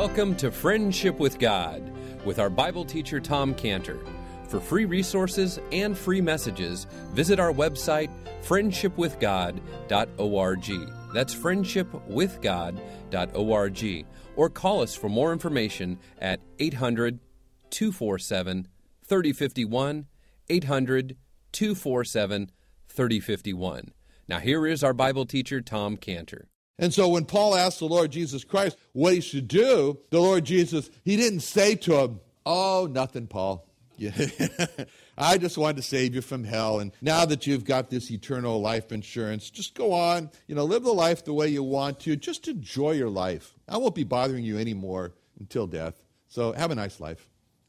Welcome to Friendship with God with our Bible teacher Tom Cantor. For free resources and free messages, visit our website friendshipwithgod.org. That's friendshipwithgod.org. Or call us for more information at 800 247 3051. 800 247 3051. Now, here is our Bible teacher, Tom Cantor. And so when Paul asked the Lord Jesus Christ what he should do, the Lord Jesus, he didn't say to him, Oh, nothing, Paul. I just wanted to save you from hell. And now that you've got this eternal life insurance, just go on, you know, live the life the way you want to. Just enjoy your life. I won't be bothering you anymore until death. So have a nice life.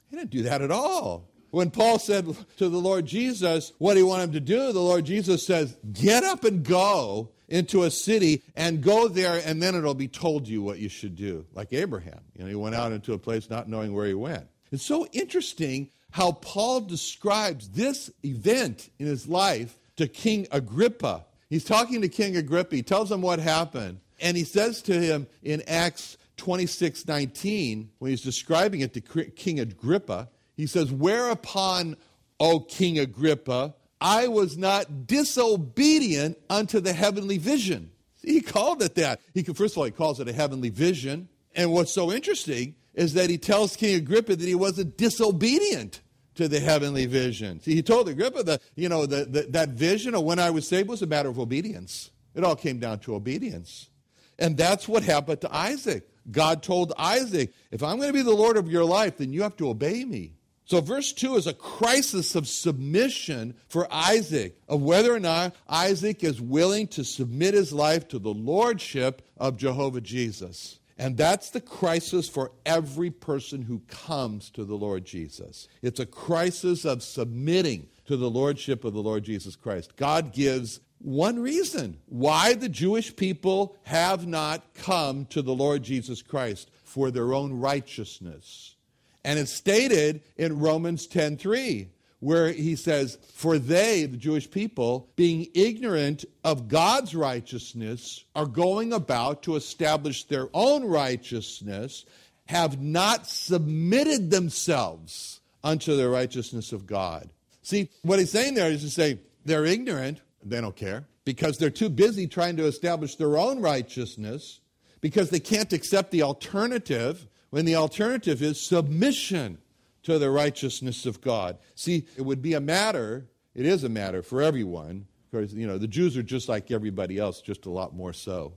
He didn't do that at all. When Paul said to the Lord Jesus what he wanted him to do, the Lord Jesus says, Get up and go into a city and go there, and then it'll be told you what you should do. Like Abraham. You know, he went out into a place not knowing where he went. It's so interesting how Paul describes this event in his life to King Agrippa. He's talking to King Agrippa, he tells him what happened, and he says to him in Acts 26 19, when he's describing it to King Agrippa, he says, Whereupon, O King Agrippa, I was not disobedient unto the heavenly vision. He called it that. He could, first of all, he calls it a heavenly vision. And what's so interesting is that he tells King Agrippa that he wasn't disobedient to the heavenly vision. See, he told Agrippa that, you know, the, the, that vision of when I was saved was a matter of obedience. It all came down to obedience. And that's what happened to Isaac. God told Isaac, if I'm going to be the Lord of your life, then you have to obey me. So, verse 2 is a crisis of submission for Isaac, of whether or not Isaac is willing to submit his life to the lordship of Jehovah Jesus. And that's the crisis for every person who comes to the Lord Jesus. It's a crisis of submitting to the lordship of the Lord Jesus Christ. God gives one reason why the Jewish people have not come to the Lord Jesus Christ for their own righteousness. And it's stated in Romans 10:3 where he says, For they, the Jewish people, being ignorant of God's righteousness, are going about to establish their own righteousness, have not submitted themselves unto the righteousness of God. See, what he's saying there is to say they're ignorant, they don't care, because they're too busy trying to establish their own righteousness, because they can't accept the alternative when the alternative is submission to the righteousness of God. See, it would be a matter, it is a matter for everyone, because, you know, the Jews are just like everybody else, just a lot more so.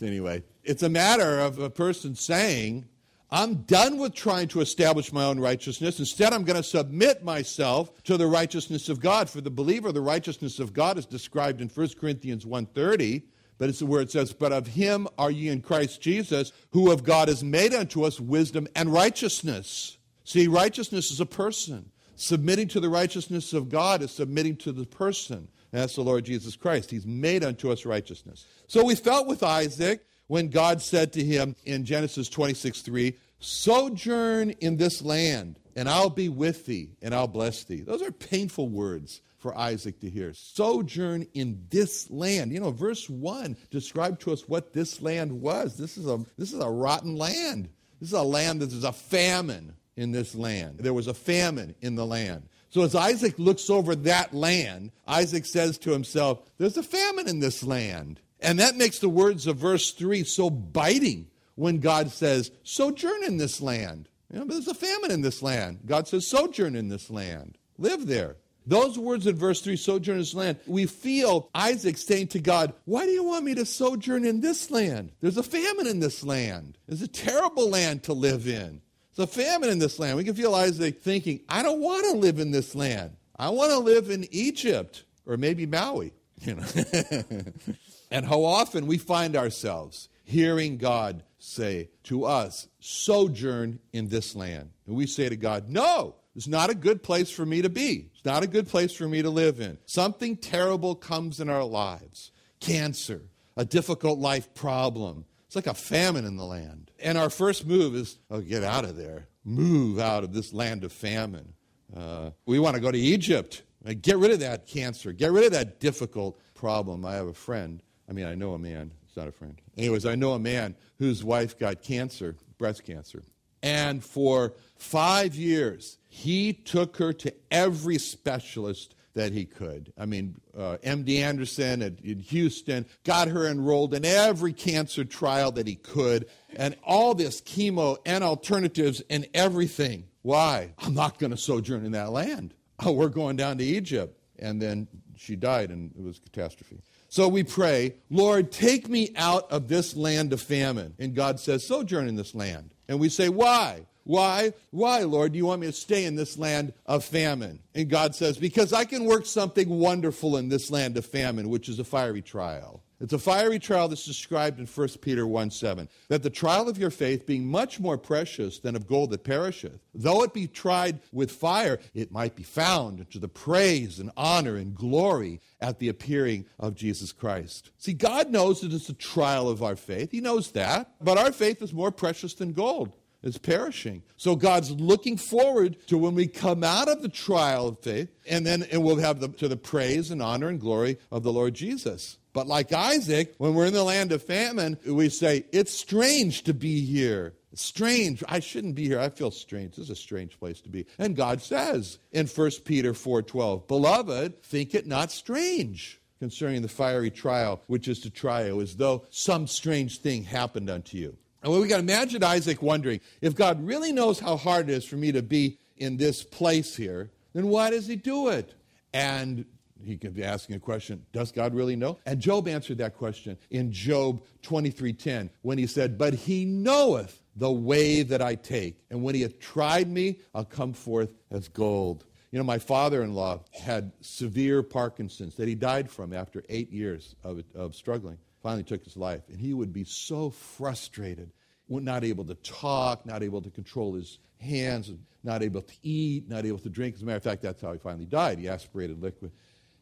anyway, it's a matter of a person saying, I'm done with trying to establish my own righteousness. Instead, I'm going to submit myself to the righteousness of God. For the believer, the righteousness of God is described in 1 Corinthians 1.30 but it's where it says, But of him are ye in Christ Jesus, who of God is made unto us wisdom and righteousness. See, righteousness is a person. Submitting to the righteousness of God is submitting to the person. And that's the Lord Jesus Christ. He's made unto us righteousness. So we felt with Isaac when God said to him in Genesis 26 3, Sojourn in this land, and I'll be with thee, and I'll bless thee. Those are painful words for Isaac to hear. Sojourn in this land. You know, verse 1 described to us what this land was. This is a, this is a rotten land. This is a land that there's a famine in this land. There was a famine in the land. So as Isaac looks over that land, Isaac says to himself, There's a famine in this land. And that makes the words of verse 3 so biting when God says, Sojourn in this land. You know, there's a famine in this land. God says, Sojourn in this land. Live there. Those words in verse 3, sojourn in this land, we feel Isaac saying to God, Why do you want me to sojourn in this land? There's a famine in this land. It's a terrible land to live in. There's a famine in this land. We can feel Isaac thinking, I don't want to live in this land. I want to live in Egypt or maybe Maui. You know? and how often we find ourselves hearing God say to us, sojourn in this land. And we say to God, No, it's not a good place for me to be. It's not a good place for me to live in. Something terrible comes in our lives cancer, a difficult life problem. It's like a famine in the land. And our first move is, oh, get out of there. Move out of this land of famine. Uh, we want to go to Egypt. Get rid of that cancer. Get rid of that difficult problem. I have a friend. I mean, I know a man. It's not a friend. Anyways, I know a man whose wife got cancer, breast cancer. And for five years, he took her to every specialist that he could. I mean, uh, MD Anderson at, in Houston got her enrolled in every cancer trial that he could, and all this chemo and alternatives and everything. Why? I'm not going to sojourn in that land. Oh, we're going down to Egypt. And then she died, and it was a catastrophe. So we pray, Lord, take me out of this land of famine. And God says, sojourn in this land. And we say, why? Why? Why, Lord, do you want me to stay in this land of famine? And God says, Because I can work something wonderful in this land of famine, which is a fiery trial. It's a fiery trial that's described in 1 Peter 1 7. That the trial of your faith, being much more precious than of gold that perisheth, though it be tried with fire, it might be found to the praise and honor and glory at the appearing of Jesus Christ. See, God knows that it's a trial of our faith. He knows that. But our faith is more precious than gold is perishing. So God's looking forward to when we come out of the trial of faith, and then it will have the, to the praise and honor and glory of the Lord Jesus. But like Isaac, when we're in the land of famine, we say, It's strange to be here. It's strange. I shouldn't be here. I feel strange. This is a strange place to be. And God says in 1 Peter 4:12, Beloved, think it not strange concerning the fiery trial which is to try you, as though some strange thing happened unto you. And we got to imagine Isaac wondering if God really knows how hard it is for me to be in this place here, then why does he do it? And he could be asking a question, does God really know? And Job answered that question in Job 23:10 when he said, "But he knoweth the way that I take, and when he hath tried me, I'll come forth as gold." You know, my father-in-law had severe Parkinson's that he died from after 8 years of, of struggling finally took his life. And he would be so frustrated, not able to talk, not able to control his hands, not able to eat, not able to drink. As a matter of fact, that's how he finally died. He aspirated liquid.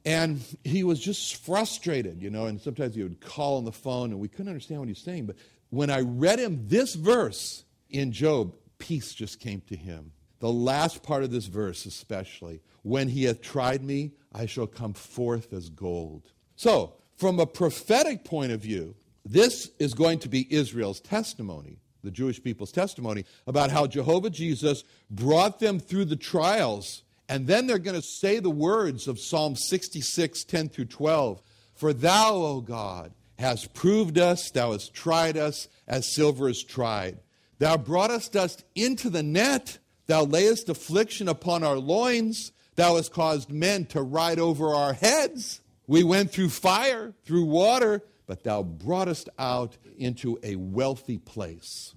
And he was just frustrated, you know, and sometimes he would call on the phone and we couldn't understand what he was saying. But when I read him this verse in Job, peace just came to him. The last part of this verse, especially, when he hath tried me, I shall come forth as gold. So, from a prophetic point of view, this is going to be Israel's testimony, the Jewish people's testimony, about how Jehovah Jesus brought them through the trials. And then they're going to say the words of Psalm 66, 10 through 12. For thou, O God, hast proved us, thou hast tried us as silver is tried. Thou broughtest us into the net, thou layest affliction upon our loins, thou hast caused men to ride over our heads. We went through fire, through water, but thou broughtest out into a wealthy place.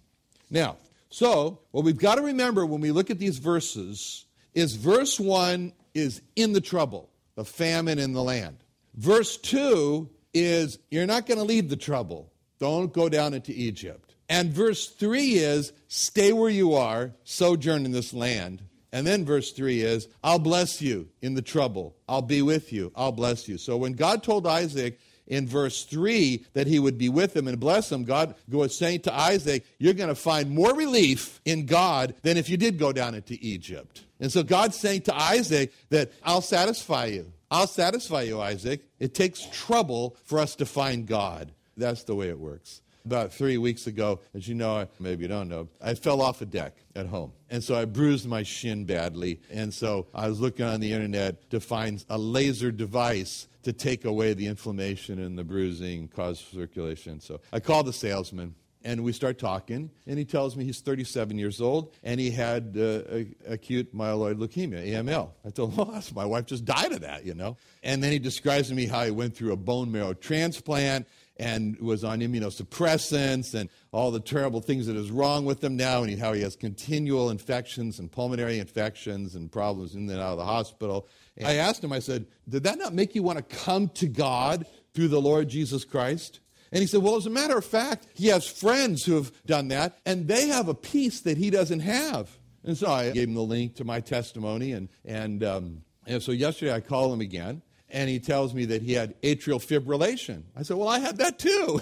Now, so what we've got to remember when we look at these verses is verse 1 is in the trouble, the famine in the land. Verse 2 is you're not going to leave the trouble. Don't go down into Egypt. And verse 3 is stay where you are, sojourn in this land. And then verse 3 is, I'll bless you in the trouble. I'll be with you. I'll bless you. So when God told Isaac in verse 3 that he would be with him and bless him, God was saying to Isaac, You're going to find more relief in God than if you did go down into Egypt. And so God's saying to Isaac that I'll satisfy you. I'll satisfy you, Isaac. It takes trouble for us to find God. That's the way it works. About three weeks ago, as you know, maybe you don't know, I fell off a deck at home. And so I bruised my shin badly. And so I was looking on the internet to find a laser device to take away the inflammation and the bruising, cause circulation. So I called the salesman and we start talking and he tells me he's 37 years old and he had uh, acute myeloid leukemia aml i told him oh my wife just died of that you know and then he describes to me how he went through a bone marrow transplant and was on immunosuppressants and all the terrible things that is wrong with him now, and how he has continual infections and pulmonary infections and problems in and out of the hospital. And I asked him, I said, Did that not make you want to come to God through the Lord Jesus Christ? And he said, Well, as a matter of fact, he has friends who have done that, and they have a peace that he doesn't have. And so I gave him the link to my testimony, and, and, um, and so yesterday I called him again and he tells me that he had atrial fibrillation. I said, Well, I had that too.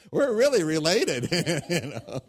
We're really related. you know?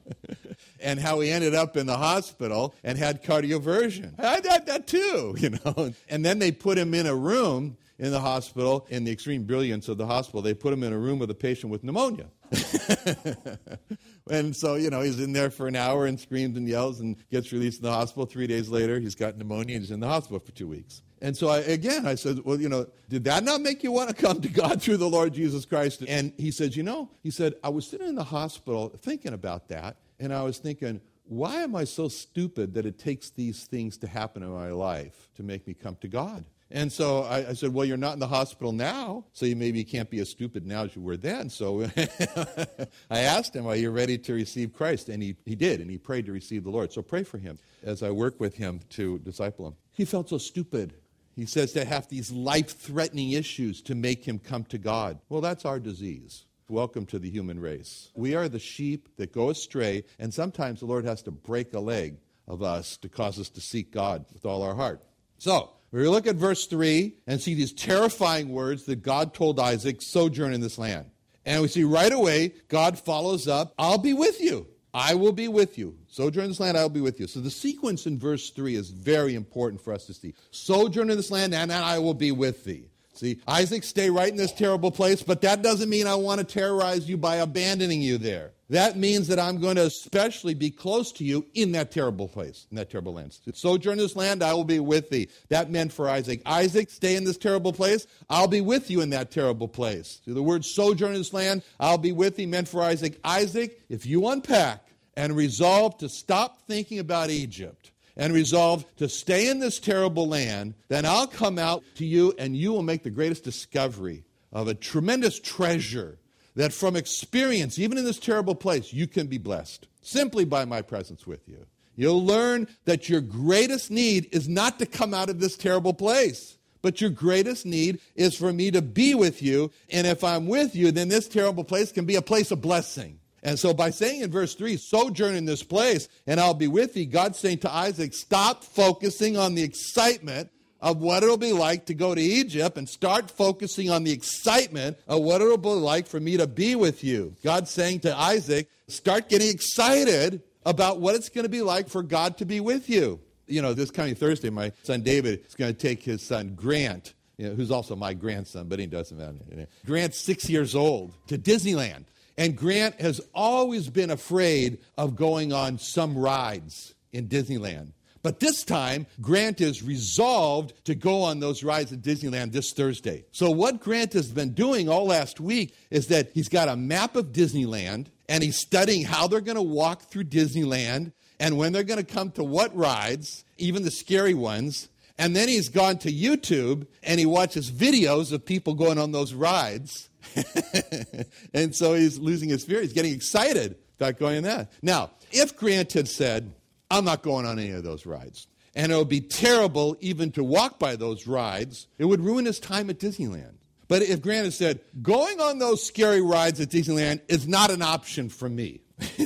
And how he ended up in the hospital and had cardioversion. I had that too, you know. And then they put him in a room in the hospital, in the extreme brilliance of the hospital, they put him in a room with a patient with pneumonia. and so, you know, he's in there for an hour and screams and yells and gets released in the hospital. Three days later, he's got pneumonia and he's in the hospital for two weeks. And so, I, again, I said, Well, you know, did that not make you want to come to God through the Lord Jesus Christ? And he said, You know, he said, I was sitting in the hospital thinking about that, and I was thinking, why am I so stupid that it takes these things to happen in my life to make me come to God? And so I, I, said, Well, you're not in the hospital now, so you maybe can't be as stupid now as you were then. So I asked him, Are you ready to receive Christ? And he, he did, and he prayed to receive the Lord. So pray for him as I work with him to disciple him. He felt so stupid. He says to have these life threatening issues to make him come to God. Well, that's our disease. Welcome to the human race. We are the sheep that go astray, and sometimes the Lord has to break a leg of us to cause us to seek God with all our heart. So, we look at verse 3 and see these terrifying words that God told Isaac, sojourn in this land. And we see right away, God follows up, I'll be with you. I will be with you. Sojourn in this land, I will be with you. So the sequence in verse 3 is very important for us to see. Sojourn in this land, and I will be with thee. See, Isaac, stay right in this terrible place, but that doesn't mean I want to terrorize you by abandoning you there. That means that I'm going to especially be close to you in that terrible place, in that terrible land. Sojourn this land, I will be with thee. That meant for Isaac. Isaac, stay in this terrible place. I'll be with you in that terrible place. The word sojourn in this land, I'll be with thee, meant for Isaac. Isaac, if you unpack and resolve to stop thinking about Egypt, and resolve to stay in this terrible land, then I'll come out to you and you will make the greatest discovery of a tremendous treasure that from experience, even in this terrible place, you can be blessed simply by my presence with you. You'll learn that your greatest need is not to come out of this terrible place, but your greatest need is for me to be with you. And if I'm with you, then this terrible place can be a place of blessing. And so by saying in verse 3, sojourn in this place and I'll be with thee, God's saying to Isaac, stop focusing on the excitement of what it'll be like to go to Egypt and start focusing on the excitement of what it'll be like for me to be with you. God's saying to Isaac, start getting excited about what it's going to be like for God to be with you. You know, this coming Thursday, my son David is going to take his son Grant, you know, who's also my grandson, but he doesn't matter. Grant's six years old, to Disneyland. And Grant has always been afraid of going on some rides in Disneyland. But this time, Grant is resolved to go on those rides at Disneyland this Thursday. So, what Grant has been doing all last week is that he's got a map of Disneyland and he's studying how they're going to walk through Disneyland and when they're going to come to what rides, even the scary ones. And then he's gone to YouTube and he watches videos of people going on those rides and so he's losing his fear. He's getting excited about going on that. Now, if Grant had said, I'm not going on any of those rides, and it would be terrible even to walk by those rides, it would ruin his time at Disneyland. But if Grant had said, going on those scary rides at Disneyland is not an option for me.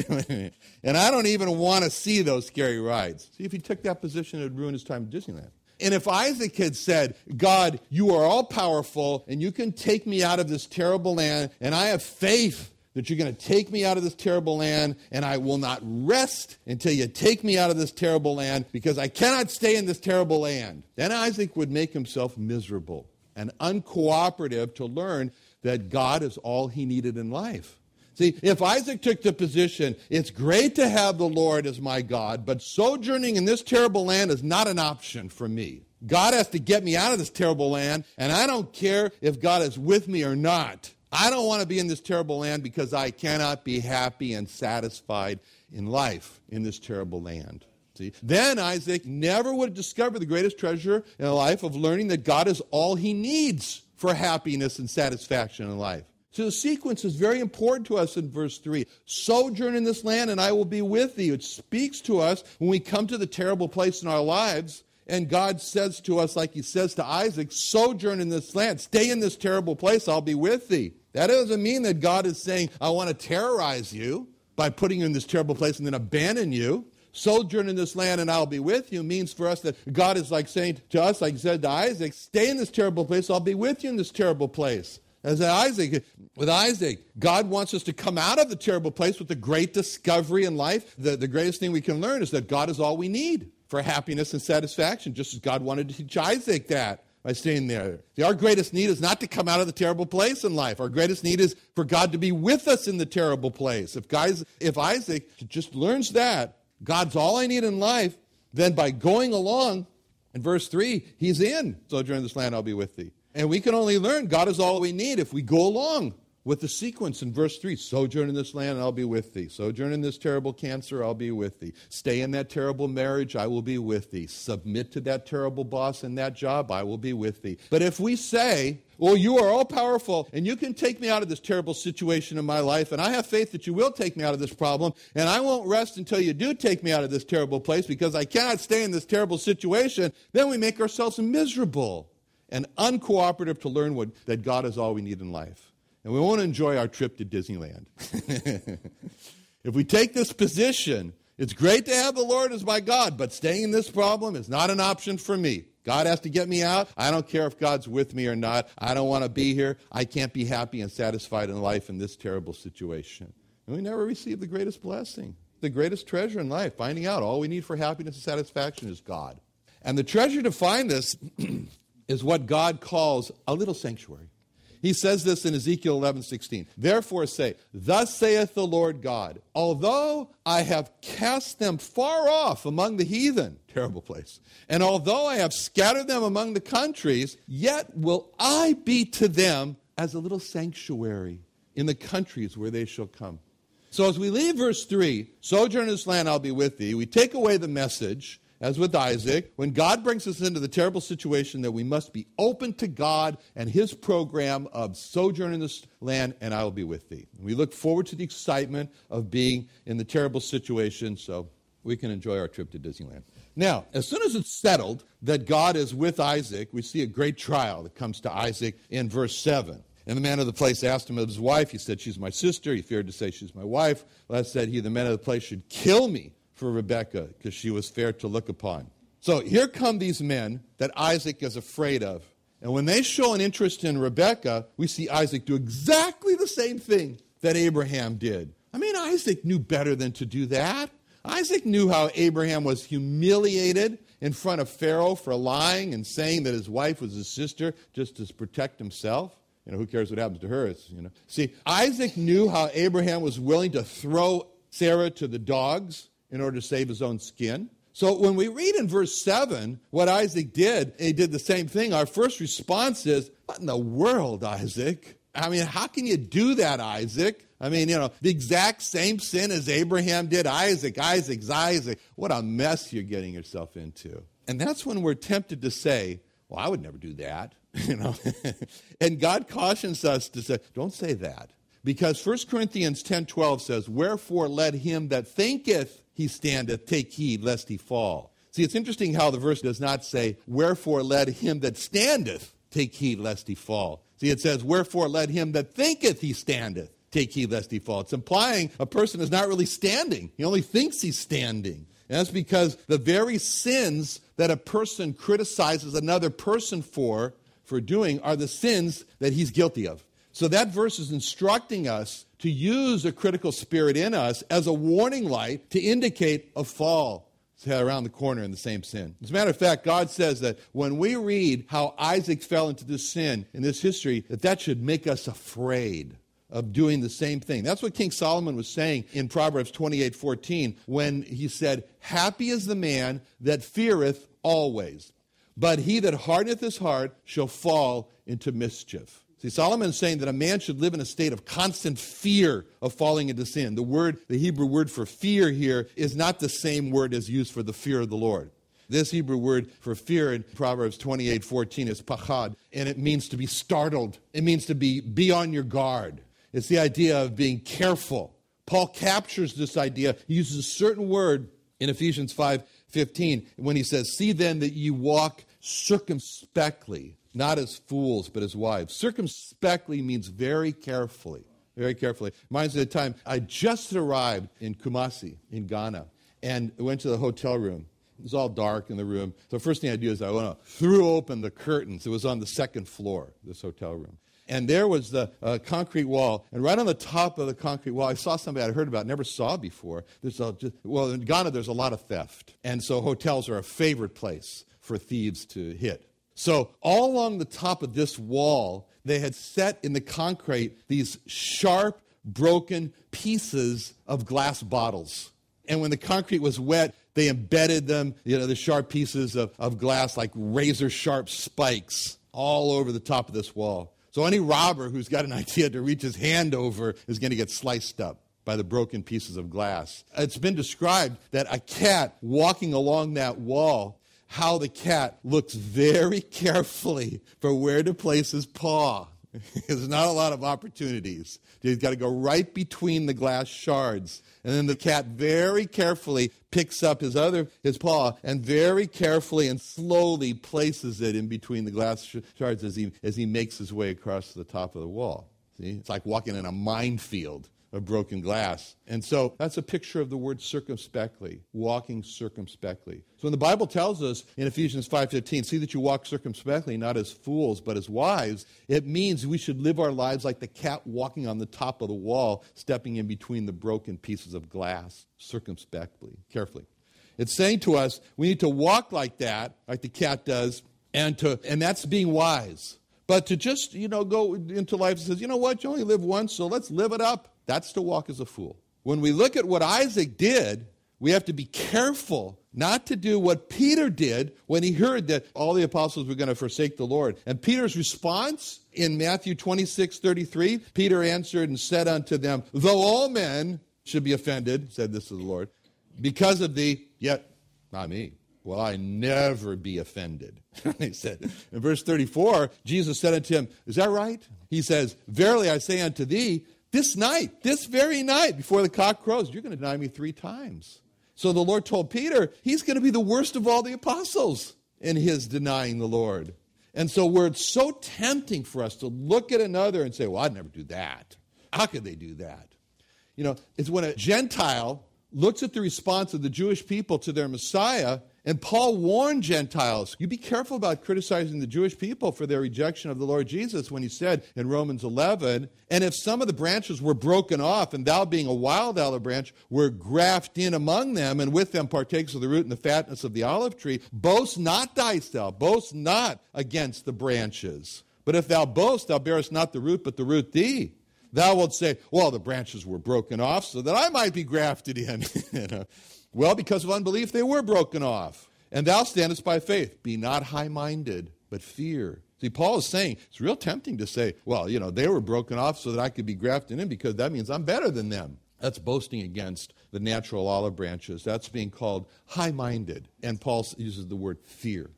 and I don't even want to see those scary rides. See, if he took that position, it would ruin his time at Disneyland. And if Isaac had said, God, you are all powerful and you can take me out of this terrible land, and I have faith that you're going to take me out of this terrible land, and I will not rest until you take me out of this terrible land because I cannot stay in this terrible land. Then Isaac would make himself miserable and uncooperative to learn that God is all he needed in life. See, if Isaac took the position, it's great to have the Lord as my God, but sojourning in this terrible land is not an option for me. God has to get me out of this terrible land, and I don't care if God is with me or not. I don't want to be in this terrible land because I cannot be happy and satisfied in life in this terrible land. See? Then Isaac never would have discovered the greatest treasure in life of learning that God is all he needs for happiness and satisfaction in life. So the sequence is very important to us in verse 3. Sojourn in this land, and I will be with thee. It speaks to us when we come to the terrible place in our lives, and God says to us, like he says to Isaac, sojourn in this land. Stay in this terrible place, I'll be with thee. That doesn't mean that God is saying, I want to terrorize you by putting you in this terrible place and then abandon you. Sojourn in this land and I'll be with you means for us that God is like saying to us, like he said to Isaac, stay in this terrible place, I'll be with you in this terrible place. As Isaac, with Isaac, God wants us to come out of the terrible place with the great discovery in life. The, the greatest thing we can learn is that God is all we need for happiness and satisfaction, just as God wanted to teach Isaac that. By staying there. See, our greatest need is not to come out of the terrible place in life. Our greatest need is for God to be with us in the terrible place. If guys, if Isaac just learns that, God's all I need in life, then by going along, in verse 3, he's in. So during this land, I'll be with thee. And we can only learn God is all we need if we go along with the sequence in verse 3 Sojourn in this land, and I'll be with thee. Sojourn in this terrible cancer, I'll be with thee. Stay in that terrible marriage, I will be with thee. Submit to that terrible boss and that job, I will be with thee. But if we say, well, you are all powerful, and you can take me out of this terrible situation in my life, and I have faith that you will take me out of this problem, and I won't rest until you do take me out of this terrible place because I cannot stay in this terrible situation, then we make ourselves miserable and uncooperative to learn what, that God is all we need in life and we won't enjoy our trip to Disneyland. if we take this position, it's great to have the Lord as my God, but staying in this problem is not an option for me. God has to get me out. I don't care if God's with me or not. I don't want to be here. I can't be happy and satisfied in life in this terrible situation. And we never receive the greatest blessing, the greatest treasure in life, finding out all we need for happiness and satisfaction is God. And the treasure to find this is what God calls a little sanctuary. He says this in Ezekiel 11, 16. Therefore say, Thus saith the Lord God, although I have cast them far off among the heathen, terrible place, and although I have scattered them among the countries, yet will I be to them as a little sanctuary in the countries where they shall come. So as we leave verse 3, sojourn in this land, I'll be with thee, we take away the message as with Isaac, when God brings us into the terrible situation that we must be open to God and his program of sojourn in this land, and I will be with thee. We look forward to the excitement of being in the terrible situation so we can enjoy our trip to Disneyland. Now, as soon as it's settled that God is with Isaac, we see a great trial that comes to Isaac in verse 7. And the man of the place asked him of his wife. He said, She's my sister. He feared to say, She's my wife. Last said he, The man of the place should kill me for Rebekah because she was fair to look upon. So here come these men that Isaac is afraid of. And when they show an interest in Rebekah, we see Isaac do exactly the same thing that Abraham did. I mean, Isaac knew better than to do that. Isaac knew how Abraham was humiliated in front of Pharaoh for lying and saying that his wife was his sister just to protect himself. You know, who cares what happens to her? It's, you know. See, Isaac knew how Abraham was willing to throw Sarah to the dogs in order to save his own skin. So when we read in verse 7 what Isaac did, he did the same thing. Our first response is, What in the world, Isaac? I mean, how can you do that, Isaac? I mean, you know, the exact same sin as Abraham did. Isaac, Isaac's Isaac. What a mess you're getting yourself into. And that's when we're tempted to say, Well, I would never do that. you know? and God cautions us to say, Don't say that. Because 1 Corinthians 10 12 says, Wherefore let him that thinketh he standeth, take heed lest he fall. See, it's interesting how the verse does not say, Wherefore let him that standeth take heed lest he fall. See, it says, Wherefore let him that thinketh he standeth take heed lest he fall. It's implying a person is not really standing, he only thinks he's standing. And that's because the very sins that a person criticizes another person for, for doing, are the sins that he's guilty of. So that verse is instructing us to use a critical spirit in us as a warning light to indicate a fall around the corner in the same sin. As a matter of fact, God says that when we read how Isaac fell into this sin in this history, that that should make us afraid of doing the same thing. That's what King Solomon was saying in Proverbs 28 14 when he said, Happy is the man that feareth always, but he that hardeneth his heart shall fall into mischief. See, Solomon is saying that a man should live in a state of constant fear of falling into sin. The word, the Hebrew word for fear here, is not the same word as used for the fear of the Lord. This Hebrew word for fear in Proverbs 28 14 is pachad, and it means to be startled. It means to be, be on your guard. It's the idea of being careful. Paul captures this idea. He uses a certain word in Ephesians 5 15 when he says, See then that you walk circumspectly not as fools, but as wives. Circumspectly means very carefully. Very carefully. Reminds me of the time I just arrived in Kumasi, in Ghana, and went to the hotel room. It was all dark in the room. So the first thing I do is I went threw open the curtains. It was on the second floor, this hotel room. And there was the uh, concrete wall. And right on the top of the concrete wall, I saw somebody I'd heard about, never saw before. There's a, just, well, in Ghana, there's a lot of theft. And so hotels are a favorite place for thieves to hit. So, all along the top of this wall, they had set in the concrete these sharp, broken pieces of glass bottles. And when the concrete was wet, they embedded them, you know, the sharp pieces of, of glass like razor sharp spikes all over the top of this wall. So any robber who's got an idea to reach his hand over is going to get sliced up by the broken pieces of glass. It's been described that a cat walking along that wall, how the cat looks very carefully for where to place his paw. There's not a lot of opportunities. He's got to go right between the glass shards. And then the cat very carefully picks up his other his paw and very carefully and slowly places it in between the glass shards as he as he makes his way across the top of the wall. See? It's like walking in a minefield of broken glass. And so that's a picture of the word circumspectly, walking circumspectly. So when the Bible tells us in Ephesians 5:15, see that you walk circumspectly, not as fools, but as wise, it means we should live our lives like the cat walking on the top of the wall, stepping in between the broken pieces of glass, circumspectly, carefully. It's saying to us, we need to walk like that, like the cat does, and to and that's being wise. But to just, you know, go into life and says, you know what, you only live once, so let's live it up. That's to walk as a fool. When we look at what Isaac did, we have to be careful not to do what Peter did when he heard that all the apostles were going to forsake the Lord. And Peter's response in Matthew 26 33, Peter answered and said unto them, Though all men should be offended, said this to the Lord, because of thee, yet not me. Will I never be offended? he said. In verse 34, Jesus said unto him, Is that right? He says, Verily I say unto thee, this night, this very night, before the cock crows, you're going to deny me three times. So the Lord told Peter, he's going to be the worst of all the apostles in his denying the Lord. And so where it's so tempting for us to look at another and say, well, I'd never do that. How could they do that? You know, it's when a Gentile looks at the response of the Jewish people to their Messiah and Paul warned Gentiles, you be careful about criticizing the Jewish people for their rejection of the Lord Jesus when he said in Romans 11, and if some of the branches were broken off, and thou being a wild olive branch were grafted in among them, and with them partakes of the root and the fatness of the olive tree, boast not thyself, boast not against the branches. But if thou boast, thou bearest not the root, but the root thee. Thou wilt say, Well, the branches were broken off so that I might be grafted in. you know? Well, because of unbelief, they were broken off. And thou standest by faith. Be not high minded, but fear. See, Paul is saying it's real tempting to say, well, you know, they were broken off so that I could be grafted in because that means I'm better than them. That's boasting against the natural olive branches. That's being called high minded. And Paul uses the word fear.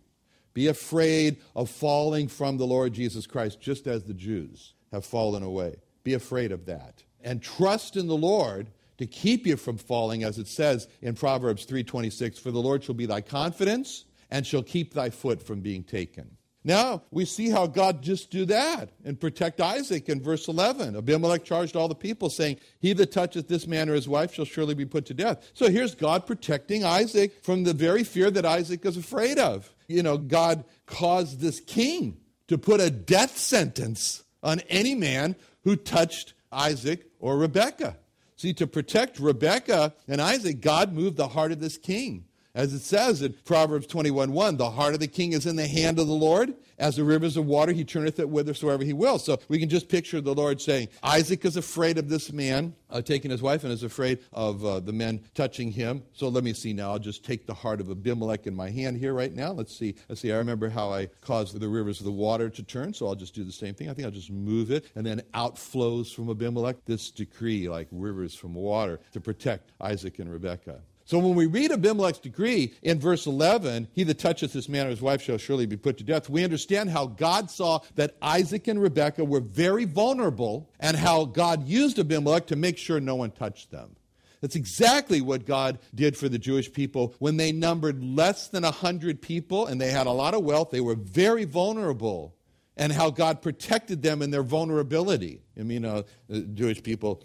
Be afraid of falling from the Lord Jesus Christ, just as the Jews have fallen away. Be afraid of that. And trust in the Lord to keep you from falling, as it says in Proverbs 3:26, for the Lord shall be thy confidence and shall keep thy foot from being taken. Now we see how God just do that and protect Isaac in verse 11. Abimelech charged all the people, saying, He that toucheth this man or his wife shall surely be put to death. So here's God protecting Isaac from the very fear that Isaac is afraid of. You know, God caused this king to put a death sentence on any man who touched Isaac or Rebekah. See, to protect Rebekah and Isaac, God moved the heart of this king. As it says in Proverbs 21 1, the heart of the king is in the hand of the Lord. As the rivers of water, he turneth it whithersoever he will. So we can just picture the Lord saying, Isaac is afraid of this man uh, taking his wife and is afraid of uh, the men touching him. So let me see now. I'll just take the heart of Abimelech in my hand here right now. Let's see. Let's see. I remember how I caused the rivers of the water to turn, so I'll just do the same thing. I think I'll just move it, and then out flows from Abimelech this decree like rivers from water to protect Isaac and Rebekah. So when we read Abimelech's decree in verse 11, he that toucheth this man or his wife shall surely be put to death, we understand how God saw that Isaac and Rebekah were very vulnerable and how God used Abimelech to make sure no one touched them. That's exactly what God did for the Jewish people when they numbered less than 100 people and they had a lot of wealth. They were very vulnerable and how God protected them in their vulnerability. I mean, uh, Jewish people,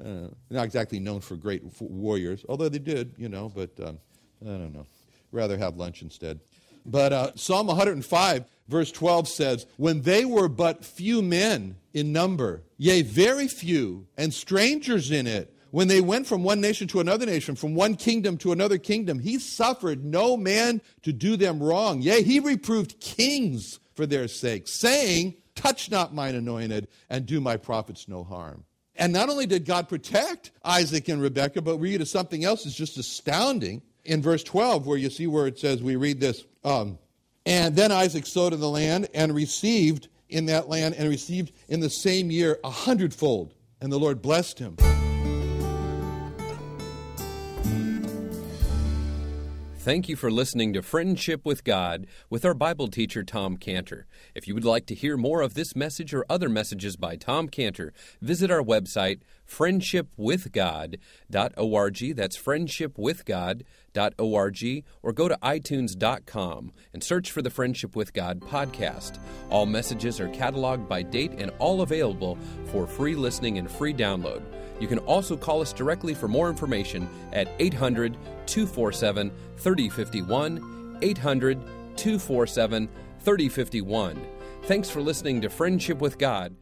uh, not exactly known for great warriors, although they did, you know, but um, I don't know. Rather have lunch instead. But uh, Psalm 105, verse 12 says, When they were but few men in number, yea, very few, and strangers in it, When they went from one nation to another nation, from one kingdom to another kingdom, he suffered no man to do them wrong. Yea, he reproved kings for their sake, saying, Touch not mine anointed, and do my prophets no harm. And not only did God protect Isaac and Rebekah, but read of something else that's just astounding. In verse 12, where you see where it says, we read this, um, and then Isaac sowed in the land and received in that land and received in the same year a hundredfold. And the Lord blessed him. Thank you for listening to Friendship with God with our Bible teacher, Tom Cantor. If you would like to hear more of this message or other messages by Tom Cantor, visit our website, friendshipwithgod.org. That's friendshipwithgod.org, or go to itunes.com and search for the Friendship with God podcast. All messages are cataloged by date and all available for free listening and free download. You can also call us directly for more information at 800 247 3051. 800 247 3051. Thanks for listening to Friendship with God